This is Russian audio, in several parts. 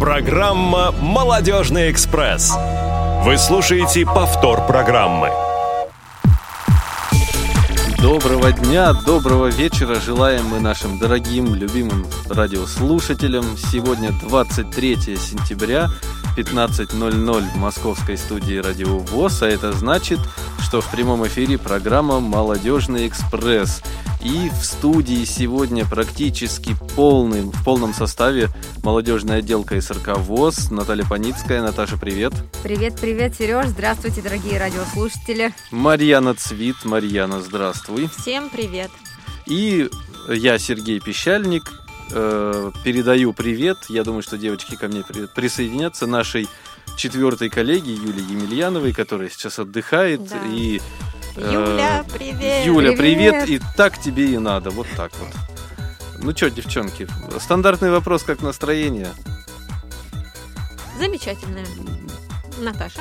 Программа «Молодежный экспресс». Вы слушаете повтор программы. Доброго дня, доброго вечера желаем мы нашим дорогим, любимым радиослушателям. Сегодня 23 сентября, 15.00 в московской студии Радио ВОЗ, а это значит, что в прямом эфире программа «Молодежный экспресс». И в студии сегодня практически полный, в полном составе молодежная отделка СРК ВОЗ. Наталья Паницкая. Наташа, привет. Привет, привет, Сереж. Здравствуйте, дорогие радиослушатели. Марьяна Цвит. Марьяна, здравствуй. Всем привет. И я, Сергей Пещальник, э, передаю привет. Я думаю, что девочки ко мне присоединятся. Нашей четвертой коллеге Юлии Емельяновой, которая сейчас отдыхает. Да. И Юля, Э, привет. Юля, привет. Привет. И так тебе и надо. Вот так вот. Ну что, девчонки, стандартный вопрос, как настроение? Замечательная. Наташа.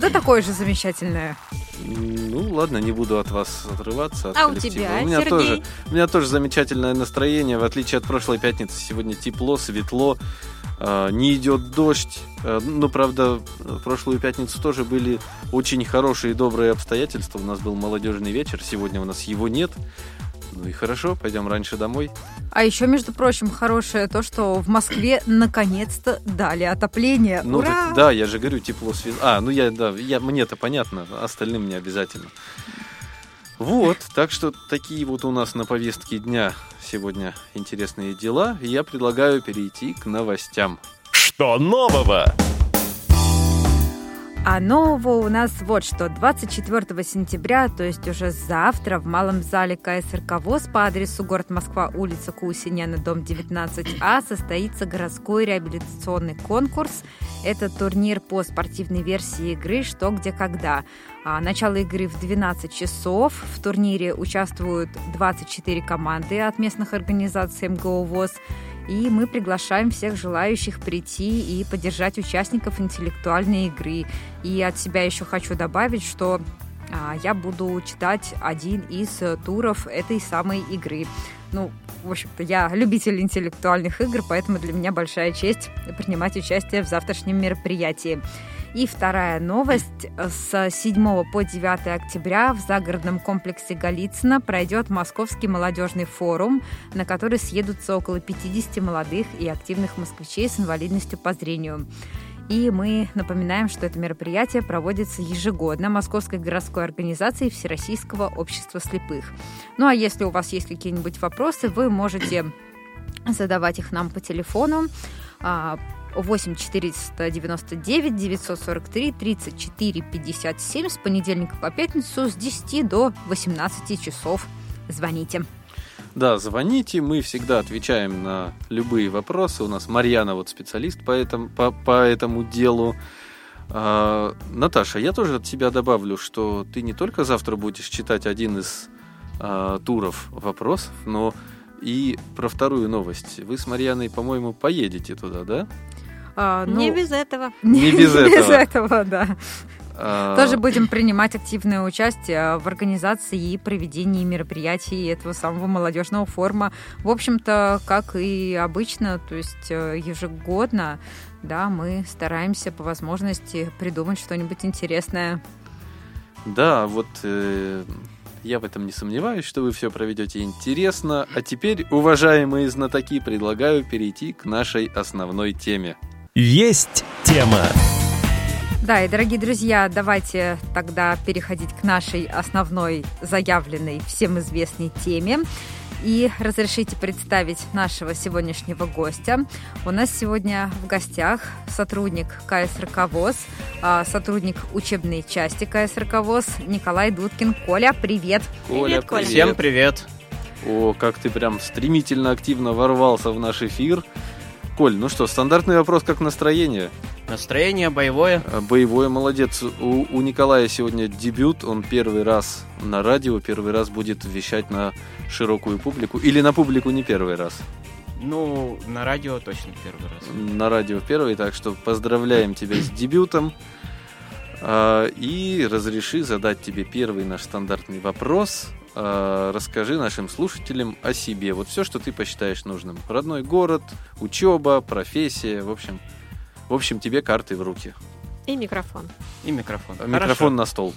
Да такое же замечательное. Ну ладно, не буду от вас отрываться. От А у коллектива. тебя, у меня Сергей? тоже, у меня тоже замечательное настроение. В отличие от прошлой пятницы, сегодня тепло, светло, не идет дождь. Э, ну, правда, в прошлую пятницу тоже были очень хорошие и добрые обстоятельства. У нас был молодежный вечер, сегодня у нас его нет. Ну и хорошо, пойдем раньше домой. А еще, между прочим, хорошее то, что в Москве наконец-то дали отопление. Ну, Ура! так, да, я же говорю, тепло, свет. А, ну я, да, я, мне-то понятно, остальным не обязательно. Вот, так что такие вот у нас на повестке дня сегодня интересные дела. Я предлагаю перейти к новостям. Что нового? А нового у нас вот что. 24 сентября, то есть уже завтра, в Малом зале КСРК ВОЗ по адресу город Москва, улица Кусиняна, дом 19А, состоится городской реабилитационный конкурс. Это турнир по спортивной версии игры «Что, где, когда». А, Начало игры в 12 часов. В турнире участвуют 24 команды от местных организаций МГО ВОЗ. И мы приглашаем всех желающих прийти и поддержать участников интеллектуальной игры. И от себя еще хочу добавить, что а, я буду читать один из туров этой самой игры. Ну, в общем-то, я любитель интеллектуальных игр, поэтому для меня большая честь принимать участие в завтрашнем мероприятии. И вторая новость. С 7 по 9 октября в загородном комплексе Голицыно пройдет Московский молодежный форум, на который съедутся около 50 молодых и активных москвичей с инвалидностью по зрению. И мы напоминаем, что это мероприятие проводится ежегодно Московской городской организацией Всероссийского общества слепых. Ну а если у вас есть какие-нибудь вопросы, вы можете задавать их нам по телефону а, 8 499 943 34 57 с понедельника по пятницу с 10 до 18 часов. Звоните. Да, звоните, мы всегда отвечаем на любые вопросы. У нас Марьяна вот специалист по этому, по, по этому делу. А, Наташа, я тоже от тебя добавлю, что ты не только завтра будешь читать один из а, туров вопросов, но и про вторую новость. Вы с Марьяной, по-моему, поедете туда, да? А, ну, Не без этого. Не без этого. этого, да. А, Тоже будем принимать активное участие в организации и проведении мероприятий этого самого молодежного форума. В общем-то, как и обычно, то есть э, ежегодно, да, мы стараемся по возможности придумать что-нибудь интересное. Да, вот э, я в этом не сомневаюсь, что вы все проведете интересно. А теперь, уважаемые знатоки, предлагаю перейти к нашей основной теме. Есть тема. Да, и, дорогие друзья, давайте тогда переходить к нашей основной заявленной, всем известной теме. И разрешите представить нашего сегодняшнего гостя. У нас сегодня в гостях сотрудник КСРК ВОЗ, а, сотрудник учебной части КСРК ВОЗ Николай Дудкин. Коля, привет! Коля, Привет, Коля. Всем привет. О, как ты прям стремительно активно ворвался в наш эфир. Коль, ну что, стандартный вопрос, как настроение? Настроение боевое. А, Боевой молодец. У, у Николая сегодня дебют, он первый раз на радио, первый раз будет вещать на широкую публику. Или на публику не первый раз? Ну, на радио точно первый раз. на радио первый, так что поздравляем тебя с дебютом. А, И разреши задать тебе первый наш стандартный вопрос. Э, расскажи нашим слушателям о себе. Вот все, что ты посчитаешь нужным. Родной город, учеба, профессия, в общем, в общем, тебе карты в руки. И микрофон. И микрофон. А Микрофон на стол.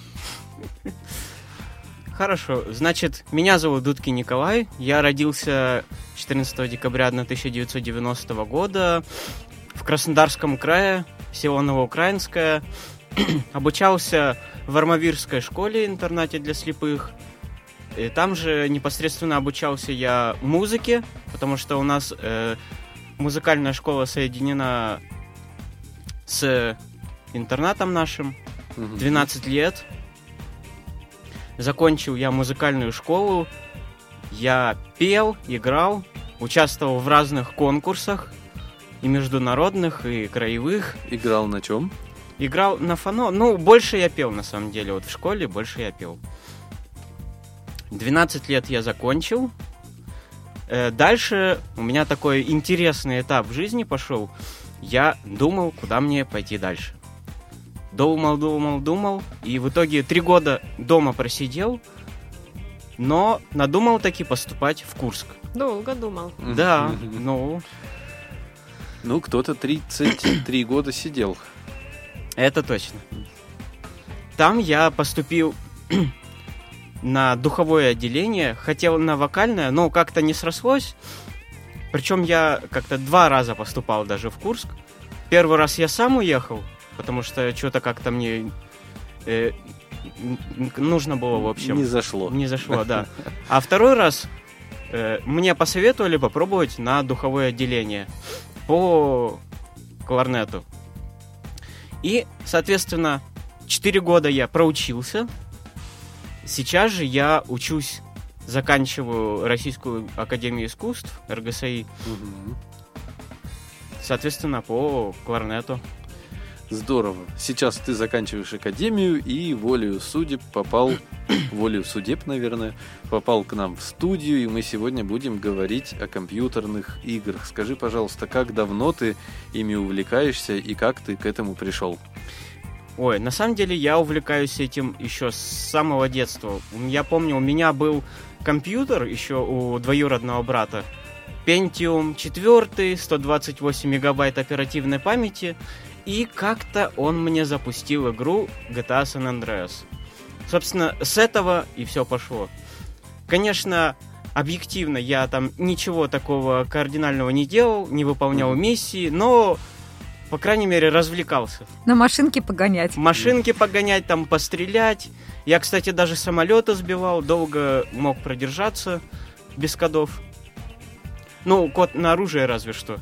Хорошо. Значит, меня зовут Дудки Николай. Я родился 14 декабря 1990 года в Краснодарском крае, село Новоукраинское. Обучался в Армавирской школе, интернате для слепых. И там же непосредственно обучался я музыке, потому что у нас э, музыкальная школа соединена с интернатом нашим. Мгм. 12 лет. Закончил я музыкальную школу. Я пел, играл, участвовал в разных конкурсах. И международных, и краевых. Играл на чем? Играл на фано. Ну, больше я пел, на самом деле. Вот в школе больше я пел. 12 лет я закончил. Э, Дальше у меня такой интересный этап в жизни пошел. Я думал, куда мне пойти дальше. Думал, думал, думал. И в итоге три года дома просидел. Но надумал таки поступать в Курск. Долго думал. Да, ну, Ну, кто-то 33 года сидел. Это точно. Там я поступил на духовое отделение, хотел на вокальное, но как-то не срослось. Причем я как-то два раза поступал даже в Курск. Первый раз я сам уехал, потому что что-то как-то мне э, нужно было, в общем. Не зашло. Не зашло, да. А второй раз э, мне посоветовали попробовать на духовое отделение по кларнету. И, соответственно, 4 года я проучился. Сейчас же я учусь, заканчиваю Российскую Академию Искусств, РГСИ, соответственно, по кларнету. Здорово. Сейчас ты заканчиваешь академию и волею судеб попал, волею судеб, наверное, попал к нам в студию, и мы сегодня будем говорить о компьютерных играх. Скажи, пожалуйста, как давно ты ими увлекаешься и как ты к этому пришел? Ой, на самом деле я увлекаюсь этим еще с самого детства. Я помню, у меня был компьютер еще у двоюродного брата. Pentium 4, 128 мегабайт оперативной памяти. И как-то он мне запустил игру GTA San Andreas. Собственно, с этого и все пошло. Конечно, объективно я там ничего такого кардинального не делал, не выполнял миссии, но, по крайней мере, развлекался На машинке погонять. машинки погонять, там пострелять. Я, кстати, даже самолеты сбивал, долго мог продержаться без кодов. Ну, код на оружие разве что.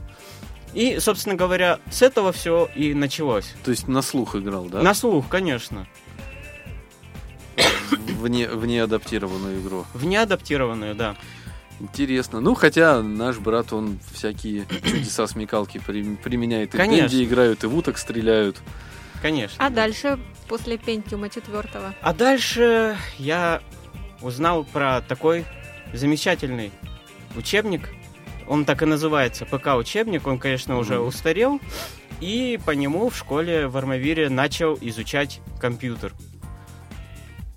И, собственно говоря, с этого все и началось. То есть на слух играл, да? На слух, конечно. В, не, в неадаптированную игру. В неадаптированную, да. Интересно. Ну, хотя наш брат, он всякие чудеса смекалки при- применяет. И в Конечно. Денди играют, и в уток стреляют. Конечно. А дальше, после Пентиума четвертого? А дальше я узнал про такой замечательный учебник. Он так и называется, ПК-учебник. Он, конечно, уже Мгм. устарел. И по нему в школе в Армавире начал изучать компьютер.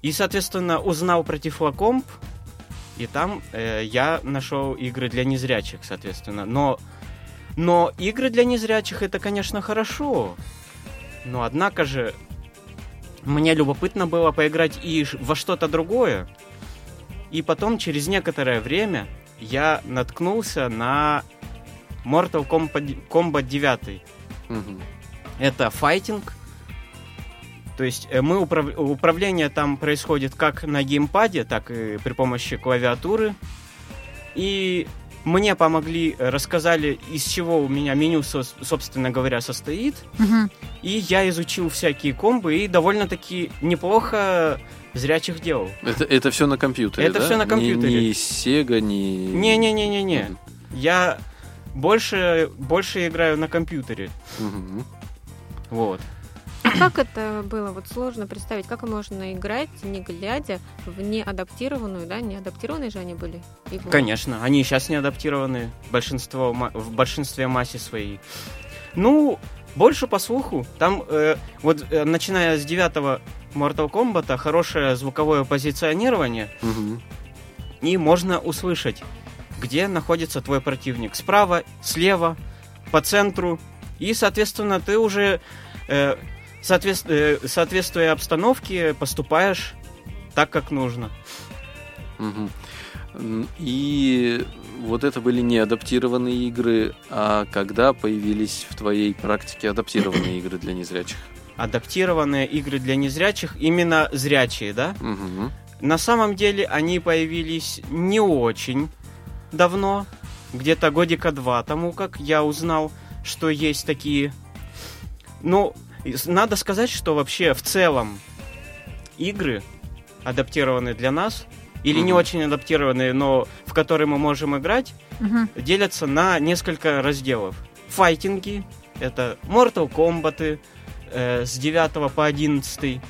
И, соответственно, узнал про Тифлокомп. И там э, я нашел игры для незрячих, соответственно. Но, но игры для незрячих это, конечно, хорошо. Но однако же мне любопытно было поиграть и во что-то другое. И потом, через некоторое время, я наткнулся на Mortal Kombat, Kombat 9. Мгм. Это файтинг. То есть э, мы управ- управление там происходит как на геймпаде, так и при помощи клавиатуры. И мне помогли, э, рассказали, из чего у меня меню, со- собственно говоря, состоит. Мгм. И я изучил всякие комбы и довольно-таки неплохо зрячих делал. Это, это все на компьютере, Это да? всё на компьютере. Ни, Sega, ни... Не-не-не-не-не. Я больше, больше играю на компьютере. Мгм. Вот. А как это было? Вот сложно представить, как можно играть, не глядя в неадаптированную, да, неадаптированные же они были игру? Конечно, они сейчас не адаптированы большинство, в большинстве массе своей. Ну, больше по слуху. Там, э, вот, э, начиная с девятого Mortal Kombat, хорошее звуковое позиционирование. Мгм. и можно услышать, где находится твой противник. Справа, слева, по центру. И, соответственно, ты уже, э, соответств- э, соответствуя обстановке, поступаешь так, как нужно. М, И вот это были не адаптированные игры, а когда появились в твоей практике адаптированные игры для незрячих? Адаптированные игры для незрячих, именно зрячие, да? Мгм. На самом деле они появились не очень давно, где-то годика два тому, как я узнал, что есть такие. Ну, надо сказать, что вообще в целом игры, адаптированные для нас, или не Мгм. очень адаптированные, но в которые мы можем играть, Мгм. делятся на несколько разделов. Файтинги, это Mortal Kombat э, с 9 по 11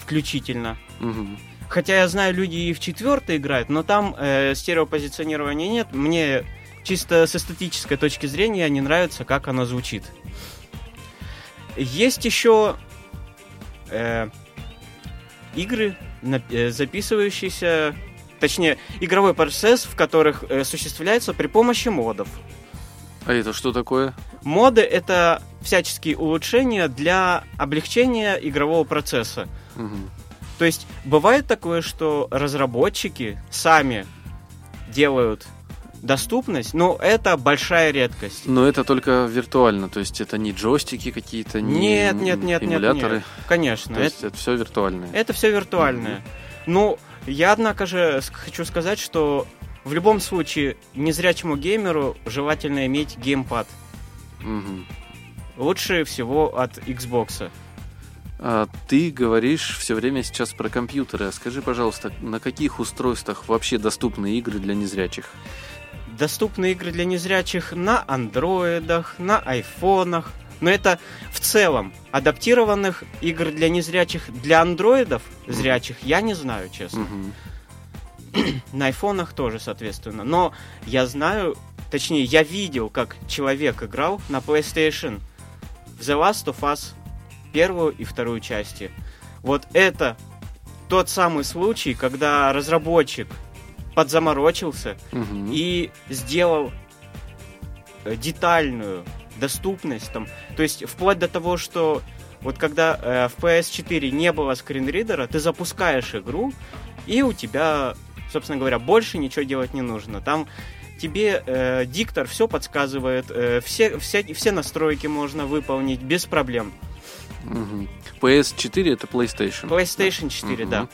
включительно. Мгм. Хотя я знаю, люди и в четвертый играют, но там э, стереопозиционирования нет. Мне чисто с эстетической точки зрения не нравится, как оно звучит. Есть еще э, игры, э, записывающиеся, точнее, игровой процесс, в которых э, осуществляется при помощи модов. А это что такое? Моды это всяческие улучшения для облегчения игрового процесса. Мгм. То есть бывает такое, что разработчики сами делают доступность, но это большая редкость. Но это только виртуально, то есть это не джойстики какие-то, не Нет, нет, нет, нет, эмуляторы. нет. Конечно, То это, есть это все виртуальное. это все виртуальное. Ну, я, однако же, хочу сказать, что в любом случае незрячему геймеру желательно иметь геймпад. Мгм. Лучше всего от Xbox. А ты говоришь все время сейчас про компьютеры. А скажи, пожалуйста, на каких устройствах вообще доступны игры для незрячих? Доступны игры для незрячих на андроидах, на айфонах. Но это в целом адаптированных игр для незрячих для андроидов зрячих я не знаю, честно. На айфонах тоже, соответственно. Но я знаю, точнее, я видел, как человек играл на PlayStation в The Last of Us первую и вторую части. Вот это тот самый случай, когда разработчик подзаморочился Мгм. и сделал э, детальную доступность там. То есть вплоть до того, что вот когда э, в PS4 не было скринридера, ты запускаешь игру, и у тебя, собственно говоря, больше ничего делать не нужно. Там тебе э, диктор все подсказывает, э, все, все, все настройки можно выполнить без проблем. Мгм. PS4 это PlayStation. PlayStation 4, Мгм, да.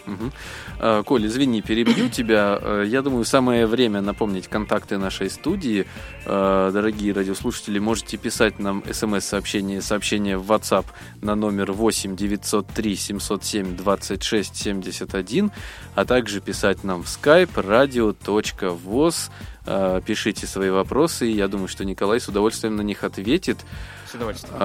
А, Коль, извини, перебью тебя. Э, Я думаю, самое время напомнить контакты нашей студии. Э, Дорогие радиослушатели, можете писать нам смс-сообщение, сообщение в WhatsApp на номер 8 903 707 26 71, а также писать нам в skype radio.voz. Э, Пишите свои вопросы, и я думаю, что Николай с удовольствием на них ответит. С удовольствием.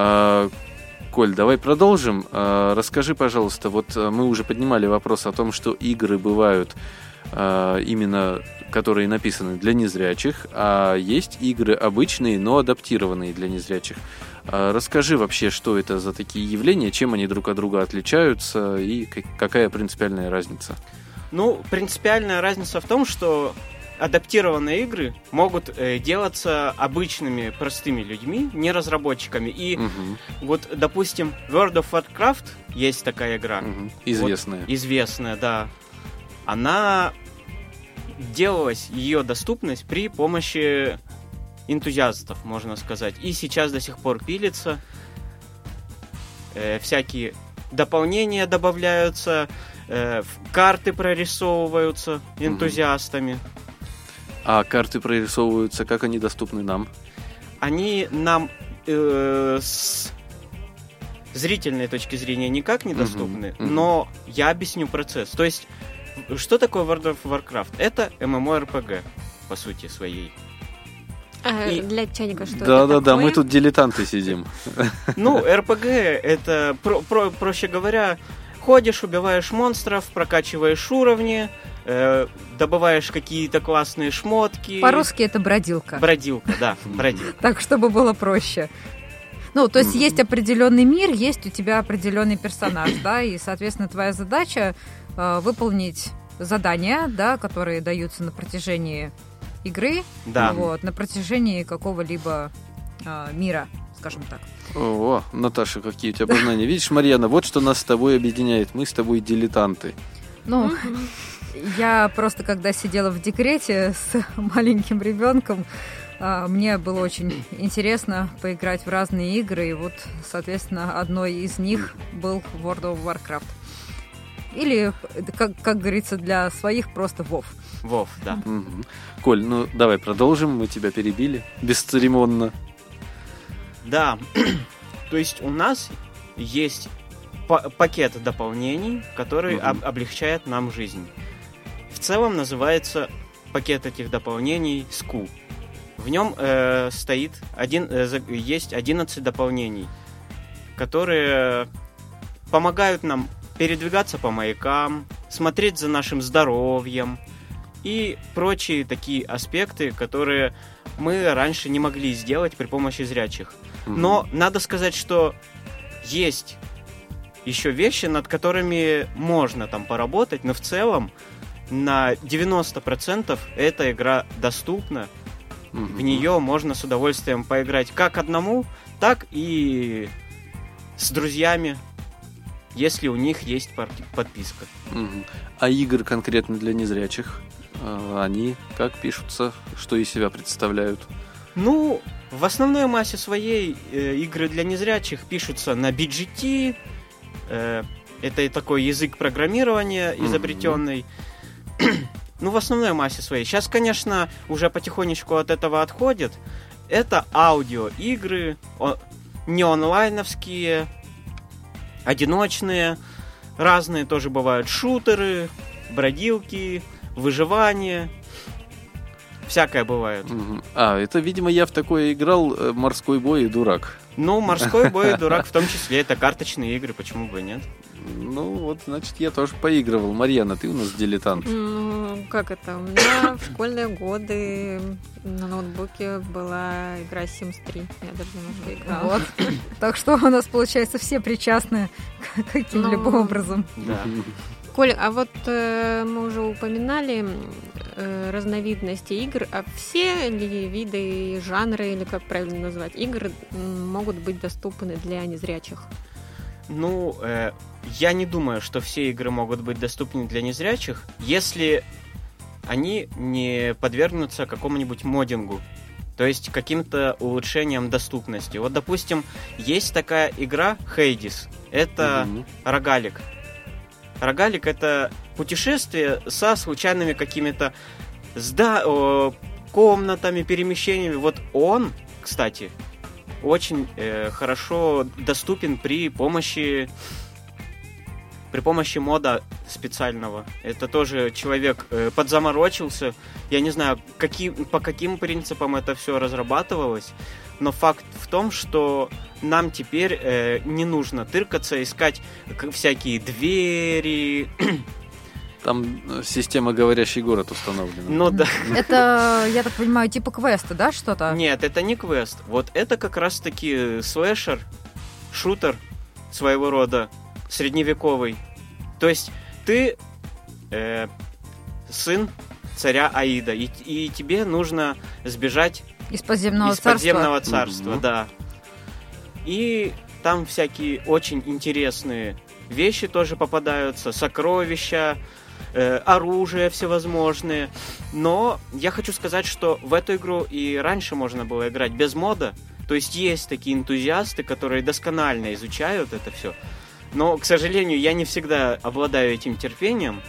Коль, давай продолжим. А, Расскажи, пожалуйста, вот а, мы уже поднимали вопрос о том, что игры бывают а, именно, которые написаны для незрячих, а есть игры обычные, но адаптированные для незрячих. А, Расскажи вообще, что это за такие явления, чем они друг от друга отличаются и какая принципиальная разница? Ну, принципиальная разница в том, что адаптированные игры могут э, делаться обычными простыми людьми, не разработчиками. И Мгм, вот, допустим, World of Warcraft есть такая игра, мгм. Известная. известная, да. Она делалась ее доступность при помощи энтузиастов, можно сказать. И сейчас до сих пор пилится. Э, всякие дополнения добавляются, э, карты прорисовываются энтузиастами. А карты прорисовываются, как они доступны нам? Они нам э, с зрительной точки зрения никак не Мгм, доступны, мгм. но я объясню процесс. То есть, что такое World of Warcraft? Это MMORPG, по сути своей. А, И- Для чайника что это Да-да-да, мы такое? тут дилетанты сидим. Ну, RPG это, про- про- проще говоря, ходишь, убиваешь монстров, прокачиваешь уровни, э, добываешь какие-то классные шмотки. По-русски это бродилка. Бродилка, да, бродилка. Так, чтобы было проще. Ну, то есть есть определенный мир, есть у тебя определенный персонаж, да, и, соответственно, твоя задача э, выполнить задания, да, которые даются на протяжении игры, Да. вот, на протяжении какого-либо а, мира, скажем так. О, Наташа, какие у тебя познания. Видишь, Марьяна, вот что нас с тобой объединяет. Мы с тобой дилетанты. Ну, я просто когда сидела в декрете с маленьким ребенком, а, мне было очень интересно поиграть в разные игры, и вот, соответственно, одной из них был World of Warcraft. Или, как, как говорится, для своих просто WoW. Вов, да. Мгм. Коль, ну давай продолжим, мы тебя перебили бесцеремонно. Да. То есть у нас есть па- пакет дополнений, который об- облегчает нам жизнь. В целом называется пакет этих дополнений SKU. В нем э, стоит один, э, есть 11 дополнений, которые помогают нам передвигаться по маякам, смотреть за нашим здоровьем и прочие такие аспекты, которые мы раньше не могли сделать при помощи зрячих. Но надо сказать, что есть еще вещи, над которыми можно там поработать, но в целом на 90% эта игра доступна. В нее можно с удовольствием поиграть как одному, так и с друзьями, если у них есть подписка. А игры конкретно для незрячих, а, они как пишутся, что из себя представляют? Ну, в основной массе своей э, игры для незрячих пишутся на BGT. э, это и такой язык программирования изобретенный. ну, в основной массе своей. Сейчас, конечно, уже потихонечку от этого отходит. Это аудиоигры, не онлайновские, одиночные, разные тоже бывают шутеры, бродилки, выживание. Всякое бывает. А, это, видимо, я в такое играл э, «Морской бой» и «Дурак». Ну, морской бой и дурак в том числе, это карточные игры, почему бы и нет? Ну, вот, значит, я тоже поигрывал. Марьяна, ты у нас дилетант. Ну, как это? У меня в школьные годы на ноутбуке была игра Sims 3. Я даже немножко играла. Вот. Так что у нас, получается, все причастны каким-либо Ну, образом. Да. Коля, а вот э, мы уже упоминали э, разновидности игр, а все ли виды, жанры, или как правильно назвать, игр могут быть доступны для незрячих? Ну, э, я не думаю, что все игры могут быть доступны для незрячих, если они не подвергнутся какому-нибудь модингу. То есть каким-то улучшениям доступности. Вот, допустим, есть такая игра Hades. Это Мгм. рогалик. Рогалик это путешествие со случайными какими-то сда- о, комнатами, перемещениями. Вот он, кстати, очень э, хорошо доступен при помощи при помощи мода специального. Это тоже человек э, подзаморочился. Я не знаю, какие, по каким принципам это все разрабатывалось, но факт в том, что нам теперь э, не нужно тыркаться, искать всякие двери. Там э, система «Говорящий город» установлена. Ну да. Это, я так понимаю, типа квеста, да, что-то? Нет, это не квест. Вот это как раз-таки слэшер, шутер своего рода, средневековый. То есть ты э, сын царя Аида, и, и тебе нужно сбежать Из подземного из царства. подземного царства, Мгм. да. И там всякие очень интересные вещи тоже попадаются, сокровища, э, оружие всевозможные. Но я хочу сказать, что в эту игру и раньше можно было играть без мода. То есть есть такие энтузиасты, которые досконально изучают это все. Но, к сожалению, я не всегда обладаю этим терпением,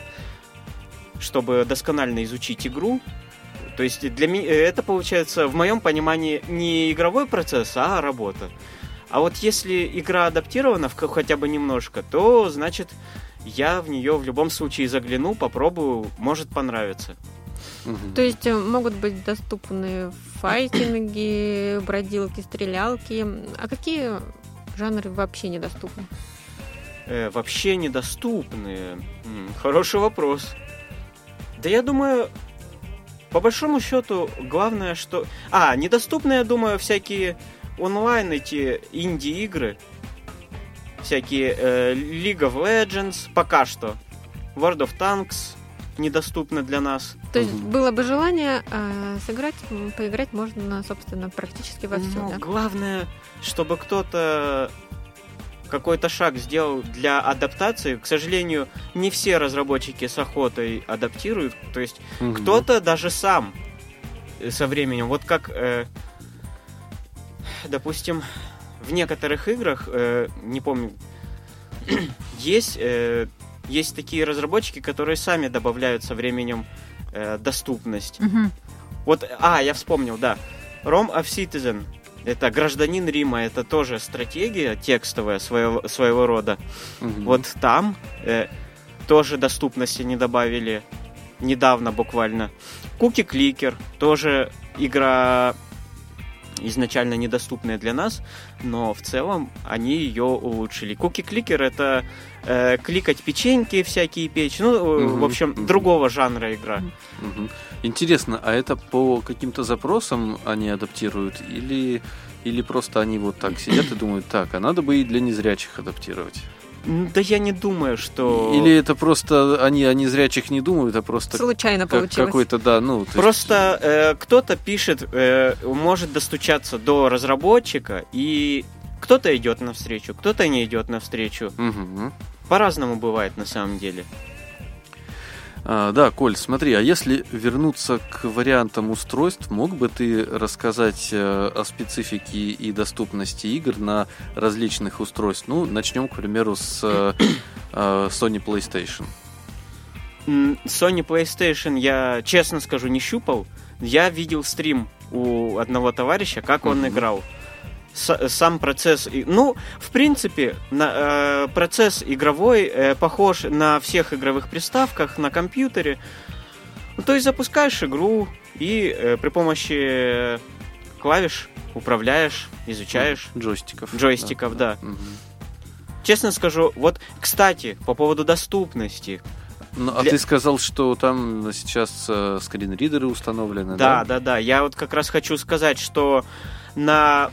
чтобы досконально изучить игру. То есть для меня это получается в моем понимании не игровой процесс, а работа. А вот если игра адаптирована в хотя бы немножко, то значит я в нее в любом случае загляну, попробую, может понравится. Мгм. То есть э, могут быть доступны файтинги, бродилки, стрелялки. А какие жанры вообще недоступны? Э, вообще недоступные. М, хороший вопрос. Да я думаю, по большому счету, главное, что... А, недоступны, я думаю, всякие онлайн эти инди-игры. Всякие э, League of Legends, пока что. World of Tanks, недоступны для нас. То есть Мгм. было бы желание э, сыграть, поиграть можно, собственно, практически во все. Ну, да? Главное, чтобы кто-то какой-то шаг сделал для адаптации. К сожалению, не все разработчики с охотой адаптируют. То есть Мгм. кто-то даже сам э, со временем. Вот как, э, допустим, в некоторых играх, э, не помню, есть, э, есть такие разработчики, которые сами добавляют со временем э, доступность. Мгм. Вот, а, я вспомнил, да. Rome of Citizen. Это гражданин Рима, это тоже стратегия текстовая своего, своего рода. Мгм. Вот там э, тоже доступности не добавили недавно буквально. Куки Кликер тоже игра изначально недоступная для нас, но в целом они ее улучшили. Куки Кликер это э, кликать печеньки всякие печь, ну, Мгм, в общем, мгм. другого жанра игра. Мгм. Интересно, а это по каким-то запросам они адаптируют или или просто они вот так сидят и думают, так, а надо бы и для незрячих адаптировать? Да я не думаю, что... Или это просто они о незрячих не думают, а просто Случайно как- получилось. какой-то, да, ну... то есть- Просто э, кто-то пишет, э, может достучаться до разработчика, и кто-то идет навстречу, кто-то не идет навстречу. Мгм. По-разному бывает на самом деле. А, да, Коль, смотри, а если вернуться к вариантам устройств, мог бы ты рассказать э, о специфике и доступности игр на различных устройствах? Ну, начнем, к примеру, с э, э, Sony PlayStation. Sony PlayStation я, честно скажу, не щупал. Я видел стрим у одного товарища, как он Мгм. играл. Сам процесс, ну, в принципе, на, э, процесс игровой э, похож на всех игровых приставках, на компьютере. Ну, то есть запускаешь игру и э, при помощи клавиш управляешь, изучаешь. Джойстиков. Джойстиков, да. Мгм. Честно скажу, вот, кстати, по поводу доступности. Ну, а Для- ты сказал, что там сейчас э, скринридеры установлены, Да, да? да, да. Я вот как раз хочу сказать, что на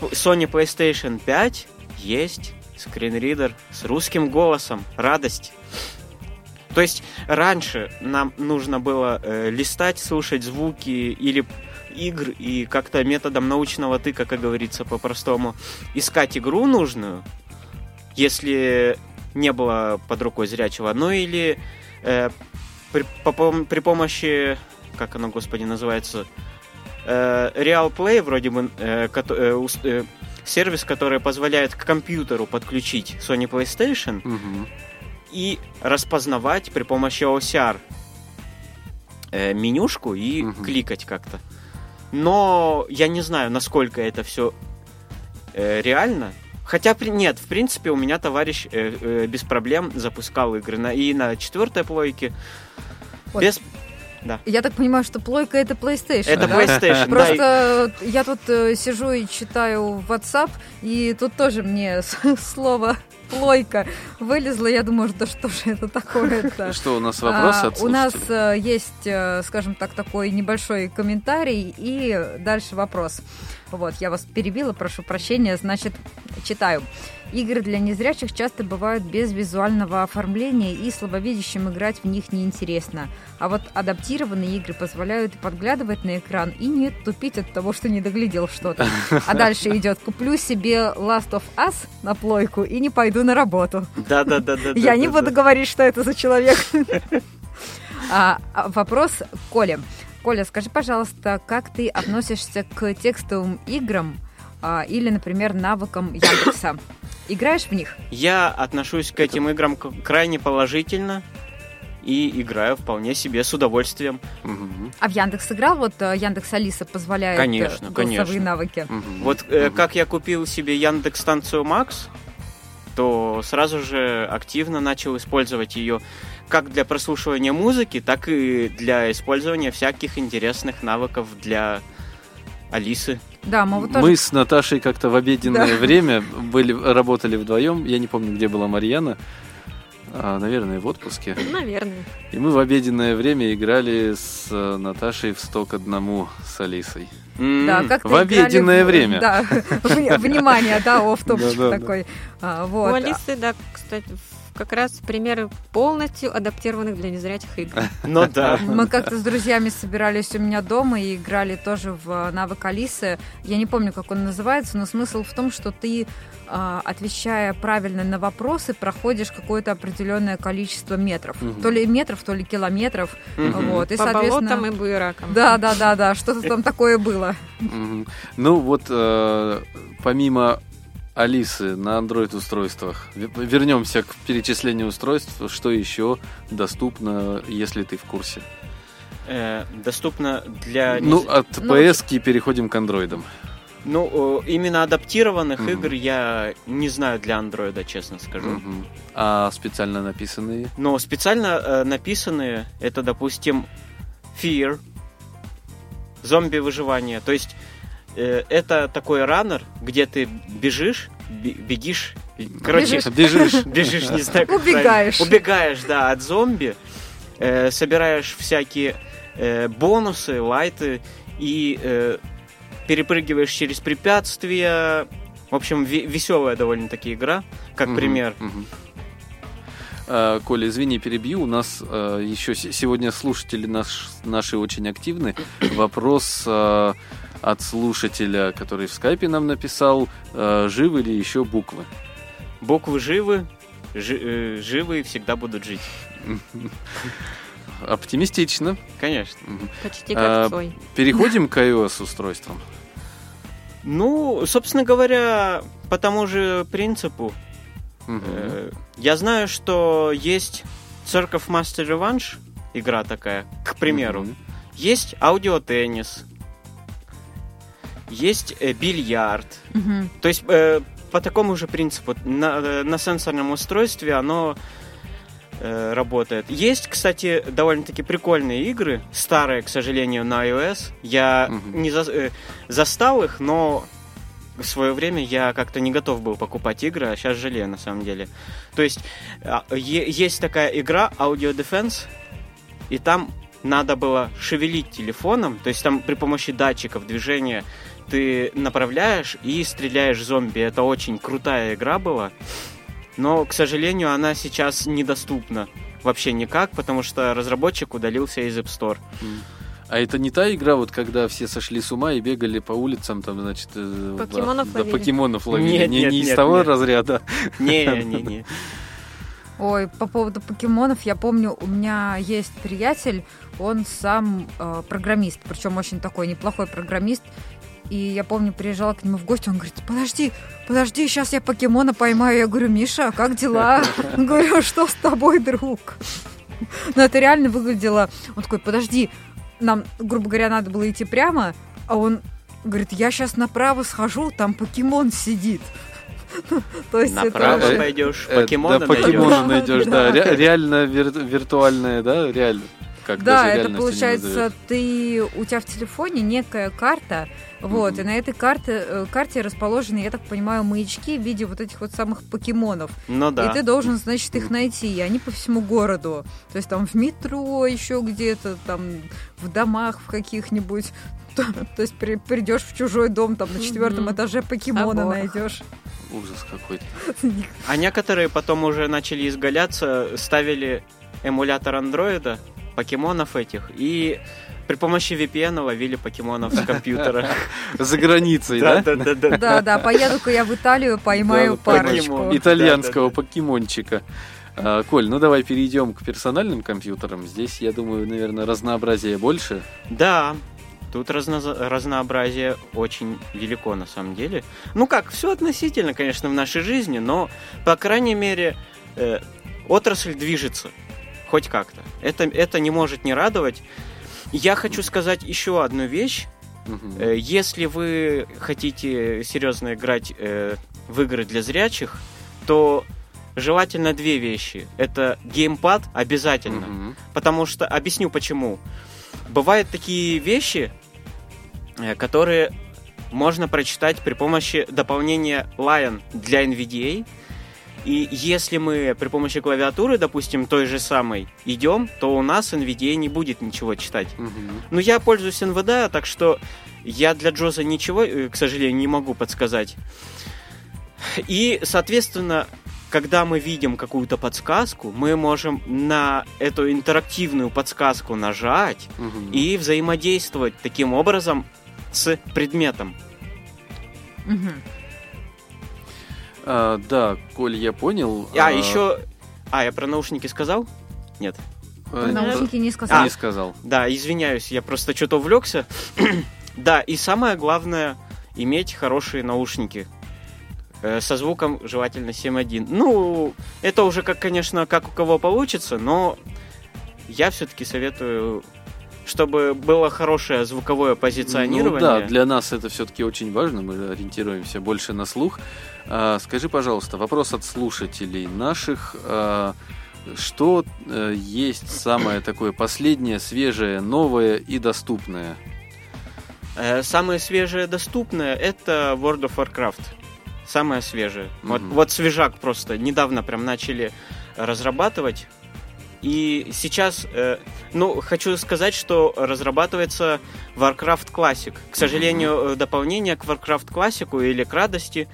Sony PlayStation 5 есть скринридер с русским голосом. Радость. То есть раньше нам нужно было э, листать, слушать звуки или игр и как-то методом научного тыка, как говорится по-простому, искать игру нужную, если не было под рукой зрячего, ну или э, при, по при помощи, как оно, господи, называется, Real Play вроде бы, э, э, э, сервис, который позволяет к компьютеру подключить Sony PlayStation Мгм. и распознавать при помощи OCR э, менюшку и Мгм. кликать как-то. Но я не знаю, насколько это все реально. Хотя нет, в принципе, у меня товарищ э, э, без проблем запускал игры на, и на четвертой плойке. Вот. Без... Я так понимаю, что плойка это PlayStation. Это да? PlayStation, да. Просто я тут э, сижу и читаю WhatsApp, и тут тоже мне слово плойка вылезло. Я думаю, да что же это такое-то? Что, у нас вопросы А, от У нас э, есть, э, скажем так, такой небольшой комментарий и дальше вопрос. Вот, я вас перебила, прошу прощения, значит, читаю. Игры для незрячих часто бывают без визуального оформления, и слабовидящим играть в них неинтересно. А вот адаптированные игры позволяют подглядывать на экран и не тупить от того, что не доглядел что-то. А дальше идет «Куплю себе Last of Us на плойку и не пойду на работу». Да, да, да, да. Я не буду говорить, что это за человек. А, а, Вопрос Коле. Коля, скажи, пожалуйста, как ты относишься к текстовым играм а, или, например, навыкам Яндекса? Играешь в них? Я отношусь к этим играм крайне положительно и играю вполне себе с удовольствием. Мгм. А в Яндекс играл? Вот э, Яндекс Алиса позволяет э, Конечно, голосовые конечно. навыки. Мгм. Вот э, как я купил себе Яндекс станцию Макс, то сразу же активно начал использовать ее как для прослушивания музыки, так и для использования всяких интересных навыков для Алисы. Да, мы вот тоже... Мы с Наташей как-то в обеденное Да. время были, работали вдвоем. Я не помню, где была Марьяна. А, наверное, в отпуске. Наверное. И мы в обеденное время играли с э, Наташей в сток одному с Алисой. Да, как-то в играли обеденное в- время. Да, Вни- внимание, да, офф-топчик Да-да-да. такой. А, У. Алисы, да, кстати, в как раз примеры полностью адаптированных для незрячих игр. Ну да. Мы как-то с друзьями собирались у меня дома и играли тоже в навык Алисы. Я не помню, как он называется, но смысл в том, что ты, а, отвечая правильно на вопросы, проходишь какое-то определенное количество метров. Мгм. То ли метров, то ли километров. Мгм. Вот. И, По соответственно... болотам и буеракам. Да, да, да, да, что-то там такое было. Ну вот, э, помимо Алисы на Android-устройствах, ве- вернемся к перечислению устройств, что еще доступно, если ты в курсе? Э, Доступно для... Ну, от Ну, PS переходим к андроидам. Ну, именно адаптированных Мгм. игр я не знаю для андроида, честно скажу. Мгм. А специально написанные? Но специально э, написанные, это, допустим, Fear, зомби-выживание. То есть это такой раннер, где ты бежишь, бе- бегишь, короче, Бежишь. Бежишь. не знаю, как Убегаешь. правильно. Убегаешь, да, от зомби, э, собираешь всякие э, бонусы, лайты и э, перепрыгиваешь через препятствия. В общем, веселая довольно-таки игра, как Мгм, пример. А, Коля, извини, перебью. У нас э, еще сегодня слушатели наш- наши очень активны. Вопрос э, от слушателя, который в скайпе нам написал, э, живы ли еще буквы? Буквы живы, жи- э, живы и всегда будут жить. Оптимистично. Конечно. Почти А, как Цой. Переходим к iOS устройствам. Ну, собственно говоря, по тому же принципу. Мгм. э, я знаю, что есть Церковь Master Revenge, игра такая, к примеру. Мгм. Есть аудиотеннис. Есть э, бильярд. Мгм. То есть э, по такому же принципу на, э, на сенсорном устройстве оно э, работает. Есть, кстати, довольно-таки прикольные игры, старые, к сожалению, на iOS. Я Мгм. не за- э, застал их, но в свое время я как-то не готов был покупать игры, а сейчас жалею на самом деле. То есть а, есть такая игра Audio Defense, и там надо было шевелить телефоном, то есть там при помощи датчиков движения ты направляешь и стреляешь зомби. Это очень крутая игра была. Но, к сожалению, она сейчас недоступна вообще никак, потому что разработчик удалился из App Store. А это не та игра, вот когда все сошли с ума и бегали по улицам, там, значит, э, Покемонов да, ловили? покемонов ловили. Нет, не нет, не из нет, того нет. разряда. Не-не-не. Ой, по поводу покемонов, я помню, у меня есть приятель, он сам э, программист, причем очень такой неплохой программист. И я помню, приезжала к нему в гости, он говорит, подожди, подожди, сейчас я покемона поймаю. Я говорю, Миша, как дела? Говорю, что с тобой, друг? Но это реально выглядело... Он такой, подожди, нам, грубо говоря, надо было идти прямо, а он говорит, я сейчас направо схожу, там покемон сидит. То есть это Направо пойдешь, Э, покемона да, найдешь. покемона найдешь, да. Да. Ре- Реально вир- виртуальная, да, реально. Как Да, даже это получается, ты у тебя в телефоне некая карта, вот, Мгм. и на этой карте, э, карте расположены, я так понимаю, маячки в виде вот этих вот самых покемонов. Ну да. И ты должен, значит, их найти. И они по всему городу. То есть там в метро еще где-то, там в домах в каких-нибудь. То, то есть при- придешь в чужой дом, там на четвертом Мгм. этаже покемона Собор. найдешь. Ужас какой-то. А некоторые потом уже начали изгаляться, ставили эмулятор андроида, покемонов этих, и при помощи VPN ловили покемонов с компьютера. За границей, да? Да, да, поеду-ка я в Италию, поймаю парочку. Итальянского покемончика. А, Коль, ну давай перейдем к персональным компьютерам. Здесь, я думаю, наверное, разнообразие больше. Да, тут разно- разнообразие очень велико на самом деле. Ну как, все относительно, конечно, в нашей жизни, но, по крайней мере, э, отрасль движется. Хоть как-то. Это, это не может не радовать. Я хочу сказать еще одну вещь. Э, Если вы хотите серьезно играть э, в игры для зрячих, то желательно две вещи. Это геймпад обязательно. Мгм. Потому что, объясню почему. Бывают такие вещи, э, которые можно прочитать при помощи дополнения Lion для NVDA. И если мы при помощи клавиатуры, допустим, той же самой, идем, то у нас NVDA не будет ничего читать. Мгм. Ну, я пользуюсь НВД, так что я для Джоза ничего, э, к сожалению, не могу подсказать. И, соответственно, когда мы видим какую-то подсказку, мы можем на эту интерактивную подсказку нажать Мгм. и взаимодействовать таким образом с предметом. Мгм. А, да, Коль, я понял. А, еще... А, я про наушники сказал? Нет. э, Наушники не не сказали. сказал. Да, извиняюсь, я просто что-то увлекся. да, и самое главное, иметь хорошие наушники. Э, Со звуком желательно 7.1. Ну, это уже, как, конечно, как у кого получится, но я все-таки советую, чтобы было хорошее звуковое позиционирование. Ну да, для нас это все-таки очень важно, мы ориентируемся больше на слух. А, скажи, пожалуйста, вопрос от слушателей наших. а, что э, есть самое такое последнее, свежее, новое и доступное? Э, Самое свежее доступное это World of Warcraft. Самое свежее. Вот, Мгм. вот свежак просто. Недавно прям начали разрабатывать. И сейчас, э, ну, хочу сказать, что разрабатывается Warcraft Classic. К сожалению, э, дополнение к Warcraft Classic или к радости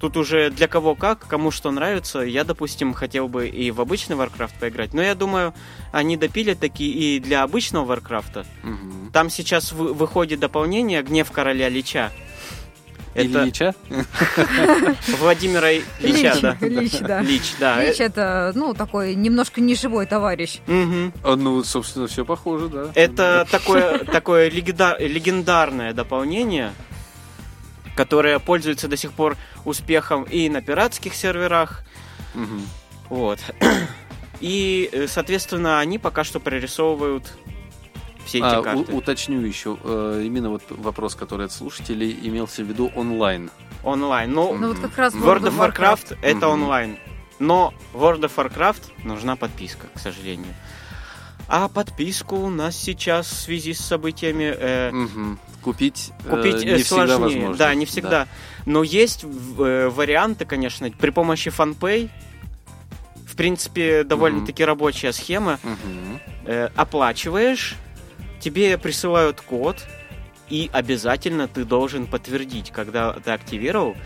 Тут уже для кого как, кому что нравится. Я, допустим, хотел бы и в обычный Warcraft поиграть. Но я думаю, они допилят такие и для обычного Warcraft. Мгм. Там сейчас вы- выходит дополнение «Гнев короля Лича». Это Ильича? Владимира Лича, Лич, да. Лич, да. Лич, да. Лич это, ну, такой немножко неживой товарищ. А, ну, собственно, все похоже, да. Это такое, такое легенда- легендарное дополнение, которое пользуется до сих пор успехом и на пиратских серверах. Мгм. Вот. И, э, соответственно, они пока что прорисовывают все эти А, у- карты. уточню еще, э, именно вот вопрос, который от слушателей имелся в виду онлайн. Онлайн. Ну, Ну, вот как раз World of Warcraft это Мгм. онлайн. Но World of Warcraft нужна подписка, к сожалению. А подписку у нас сейчас в связи с событиями э, Мгм. Купить, э, купить э, не всегда сложнее. возможно. Да, не всегда. Но есть э, варианты, конечно, при помощи FunPay. В принципе, довольно-таки рабочая схема. Мгм. Э, оплачиваешь, тебе присылают код, и обязательно ты должен подтвердить, когда ты активировал.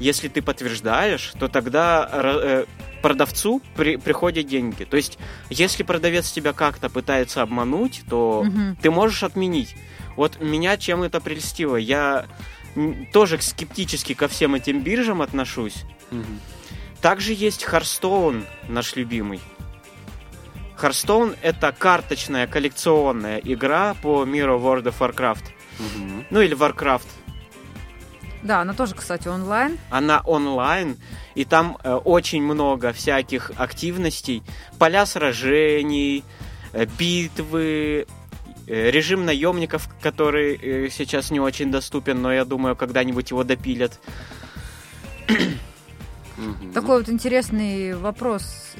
Если ты подтверждаешь, то тогда э, продавцу при- приходят деньги. То есть, если продавец тебя как-то пытается обмануть, то Мгм. ты можешь отменить. Вот меня чем это прельстило? Я тоже скептически ко всем этим биржам отношусь. Мгм. Также есть Hearthstone, наш любимый. Hearthstone это карточная коллекционная игра по миру World of Warcraft. Мгм. Ну или Warcraft. Да, она тоже, кстати, онлайн. Она онлайн, и там э, очень много всяких активностей. Поля сражений, э, битвы, режим наемников, который э, сейчас не очень доступен, но я думаю, когда-нибудь его допилят. Такой вот интересный вопрос.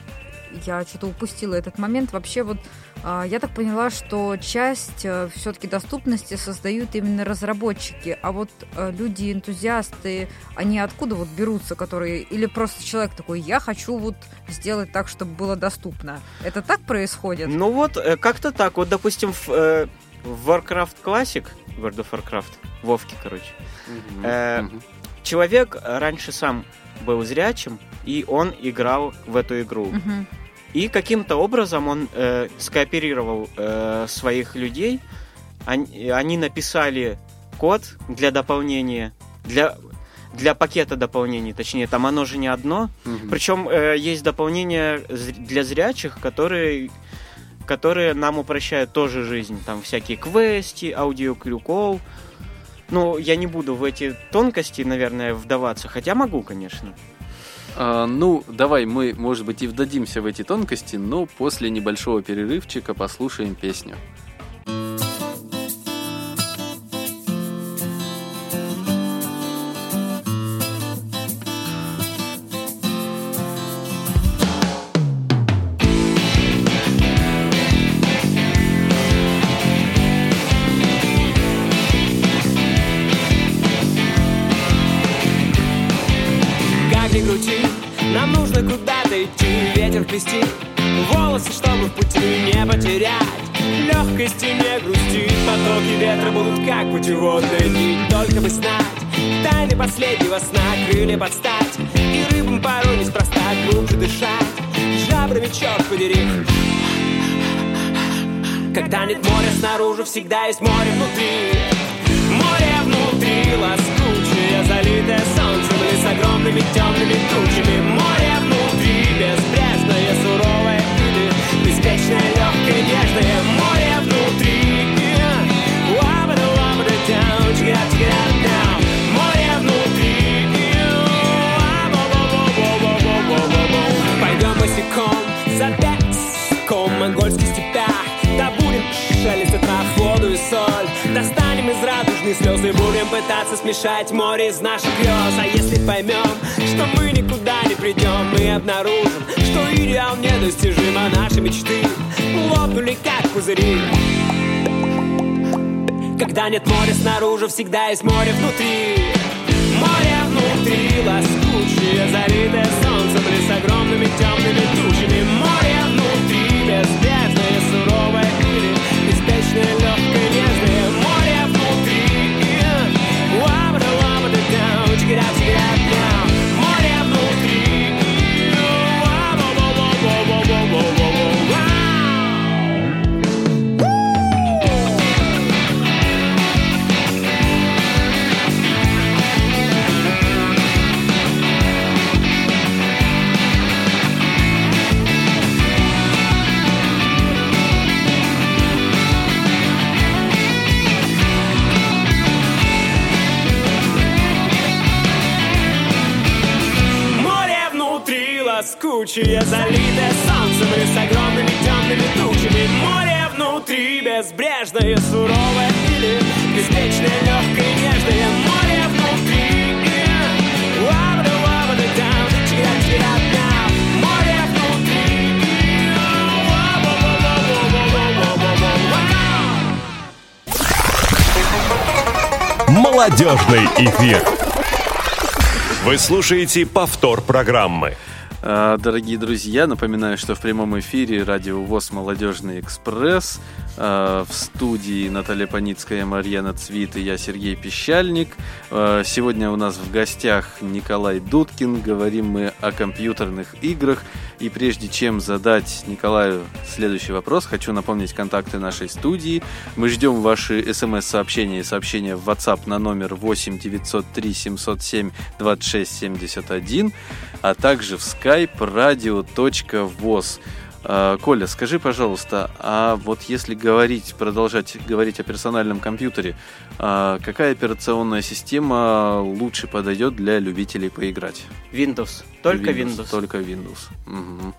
Я что-то упустила этот момент. Вообще вот я так поняла, что часть все-таки доступности создают именно разработчики, а вот э, люди-энтузиасты, они откуда вот берутся, которые... Или просто человек такой, я хочу вот сделать так, чтобы было доступно. Это так происходит? Ну вот, э, как-то так. Вот, допустим, в, э, в Warcraft Classic, World of Warcraft, Вовки, короче, Мгм. э, Мгм. человек раньше сам был зрячим, и он играл в эту игру. Мгм. И каким-то образом он э, скооперировал э, своих людей. Они, они написали код для дополнения, для, для пакета дополнений, точнее, там оно же не одно. Мгм. Причем э, есть дополнения для зрячих, которые, которые нам упрощают тоже жизнь. Там всякие квести, аудиокрюкол. Ну, я не буду в эти тонкости, наверное, вдаваться, хотя могу, конечно. А, ну, давай мы, может быть, и вдадимся в эти тонкости, но после небольшого перерывчика послушаем песню. Снаружи, всегда есть море внутри. Море внутри лоскучее, залитое солнцем Или с огромными темными тучами. Море внутри из радужных слез и будем пытаться смешать море из наших грез А если поймем, что мы никуда не придем Мы обнаружим, что идеал недостижим А наши мечты лопнули как пузыри. Когда нет моря снаружи, всегда есть море внутри. Море внутри лоскучее, залитое солнцем Или с огромными темными тучами лоскучее, залитое солнцем и с огромными темными тучами. Море внутри безбрежное, суровое или беспечное, легкое, нежное. Море внутри. Молодежный эфир. Вы слушаете повтор программы. А, Дорогие друзья, напоминаю, что в прямом эфире радио ВОЗ «Молодежный экспресс». А, В студии Наталья Паницкая, Марьяна Цвит и я, Сергей Пещальник. А, Сегодня у нас в гостях Николай Дудкин. Говорим мы о компьютерных играх. И прежде чем задать Николаю следующий вопрос, хочу напомнить контакты нашей студии. Мы ждем ваши смс-сообщения и сообщения в WhatsApp на номер 8 903 707 26 71, а также в skype radio.voz. А, Коля, скажи, пожалуйста, а вот если говорить, продолжать говорить о персональном компьютере, а какая операционная система лучше подойдет для любителей поиграть? Windows. Только Windows. Только Windows. Мгм.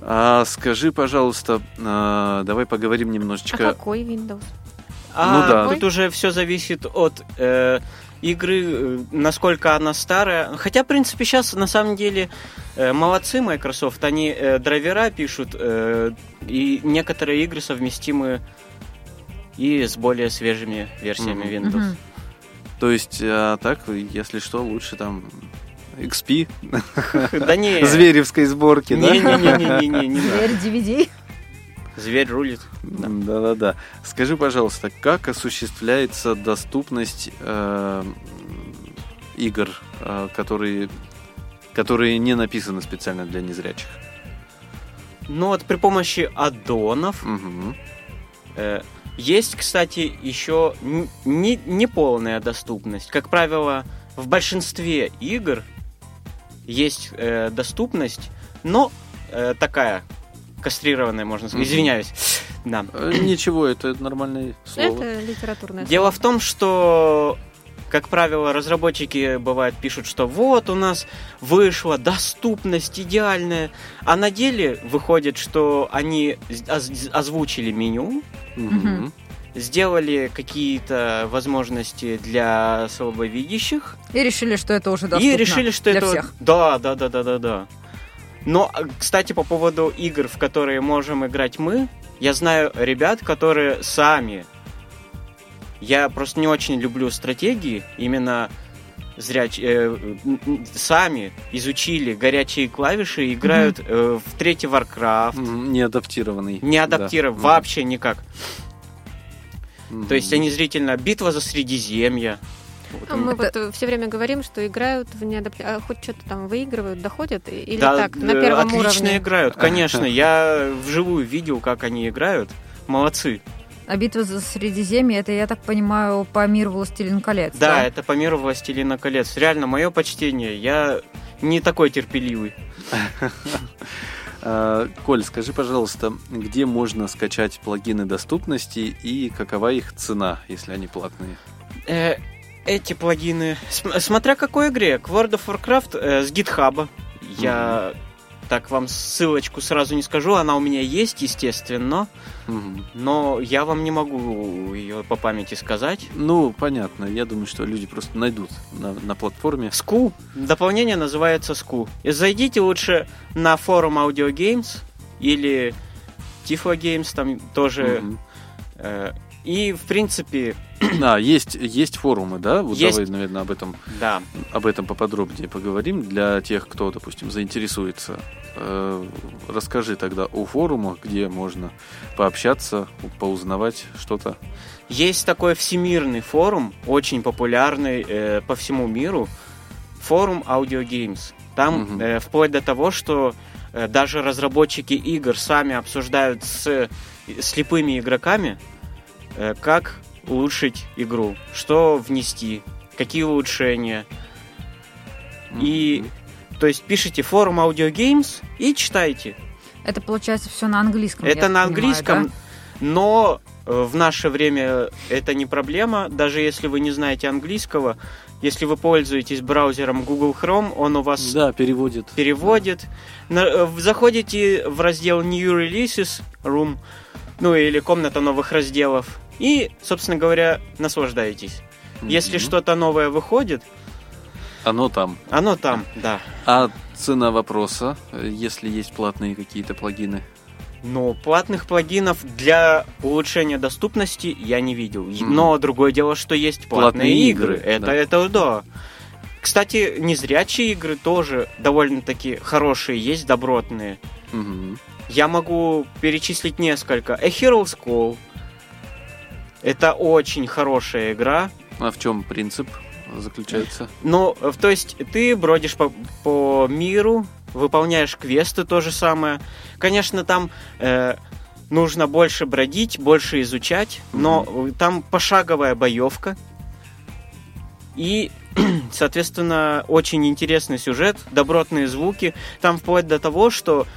А скажи, пожалуйста, а, давай поговорим А немножечко. какой Windows? А Ну да. тут уже все зависит от э, игры, э, насколько она старая. Хотя, в принципе, сейчас на самом деле э, молодцы Microsoft. Они э, драйвера пишут, э, и некоторые игры совместимы и с более свежими версиями Мгм. Windows. Мгм. То есть, а, так, если что, лучше там XP, Да не, зверевской сборки, да? не-не-не-не-не, не надо. Дверь DVD. Зверь рулит. Да-да-да. Скажи, пожалуйста, как осуществляется доступность э, игр, э, которые, которые не написаны специально для незрячих? Ну вот при помощи аддонов Мгм. Э, Есть, кстати, еще н- не, неполная доступность. Как правило, в большинстве игр есть э, доступность, но э, такая кастрированная, можно сказать. Извиняюсь. Да. Э, Ничего, это нормальное слово. Это литературное Дело в том, что, как правило, разработчики бывает пишут, что вот у нас вышла доступность идеальная, а на деле выходит, что они оз- озвучили меню, Мгм. сделали какие-то возможности для слабовидящих И решили, что это уже доступно и решили, что для это всех. да, да, да, да, да, да. Но, а, кстати, по поводу игр, в которые можем играть мы, я знаю ребят, которые сами. Я просто не очень люблю стратегии, именно зряч... э, сами изучили горячие клавиши и играют э, в третий Warcraft. Мгм. Не адаптированный. Не адаптировав Да. вообще никак. Мгм. То есть они зрительно битва за Средиземье. Вот А им- мы вот все время говорим, что играют в неадапте... а хоть что-то там выигрывают, доходят или Да, так, на э, первом отлично уровне? играют, конечно. Я вживую видел, как они играют. Молодцы. А битва за Средиземье, это, я так понимаю, по миру Властелин колец, Да, это по миру Властелина колец. Реально, мое почтение. Я не такой терпеливый. А, Коль, скажи, пожалуйста, где можно скачать плагины доступности и какова их цена, если они платные? Э, эти плагины, см- смотря какой игре, к World of Warcraft э, с GitHub. Я так вам ссылочку сразу не скажу, она у меня есть, естественно, Мгм. но я вам не могу ее по памяти сказать. Ну, понятно. Я думаю, что люди просто найдут на, на платформе. Ску. Дополнение называется Ску. И зайдите лучше на форум Audio Games или Tiflo Games, там тоже. Мгм. э, и, в принципе, А, есть, есть форумы, да? Вот Есть. давай, наверное, об этом, да, об этом поподробнее поговорим для тех, кто, допустим, заинтересуется. Э, расскажи тогда о форумах, где можно пообщаться, поузнавать что-то. Есть такой всемирный форум, очень популярный э, по всему миру, форум Audio Games. Там Мгм. э, вплоть до того, что э, даже разработчики игр сами обсуждают с слепыми игроками, э, как улучшить игру, что внести, какие улучшения. И, то есть, пишите форум Audio Games и читайте. Это получается все на английском. я Это на понимаю, английском, да? но э, в наше время это не проблема. Даже если вы не знаете английского, если вы пользуетесь браузером Google Chrome, он у вас Да, переводит. переводит. На- э, заходите в раздел New Releases Room, ну или комната новых разделов, и, собственно говоря, наслаждаетесь. Если Мгм. что-то новое выходит, Оно там. оно там, да. А цена вопроса, если есть платные какие-то плагины? Но платных плагинов для улучшения доступности я не видел. Мгм. Но другое дело, что есть платные, Платные игры. игры, Это, да. это да. Кстати, незрячие игры тоже довольно-таки хорошие, есть добротные. Мгм. Я могу перечислить несколько. A Hero's Call. Это очень хорошая игра. А в чем принцип заключается? Ну, то есть ты бродишь по, по миру, выполняешь квесты, то же самое. Конечно, там э, нужно больше бродить, больше изучать, но э, там пошаговая боевка. И, соответственно, очень интересный сюжет, добротные звуки. Там вплоть до того, что